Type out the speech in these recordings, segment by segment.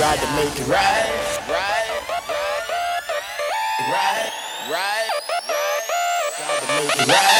tried to make it right. Right. Right. Right. Right. Tried to make it right.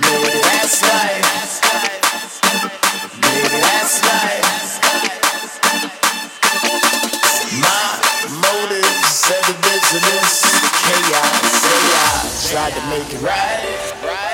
baby, that's life. that's life. My motives and the business chaos, Tried to make it right.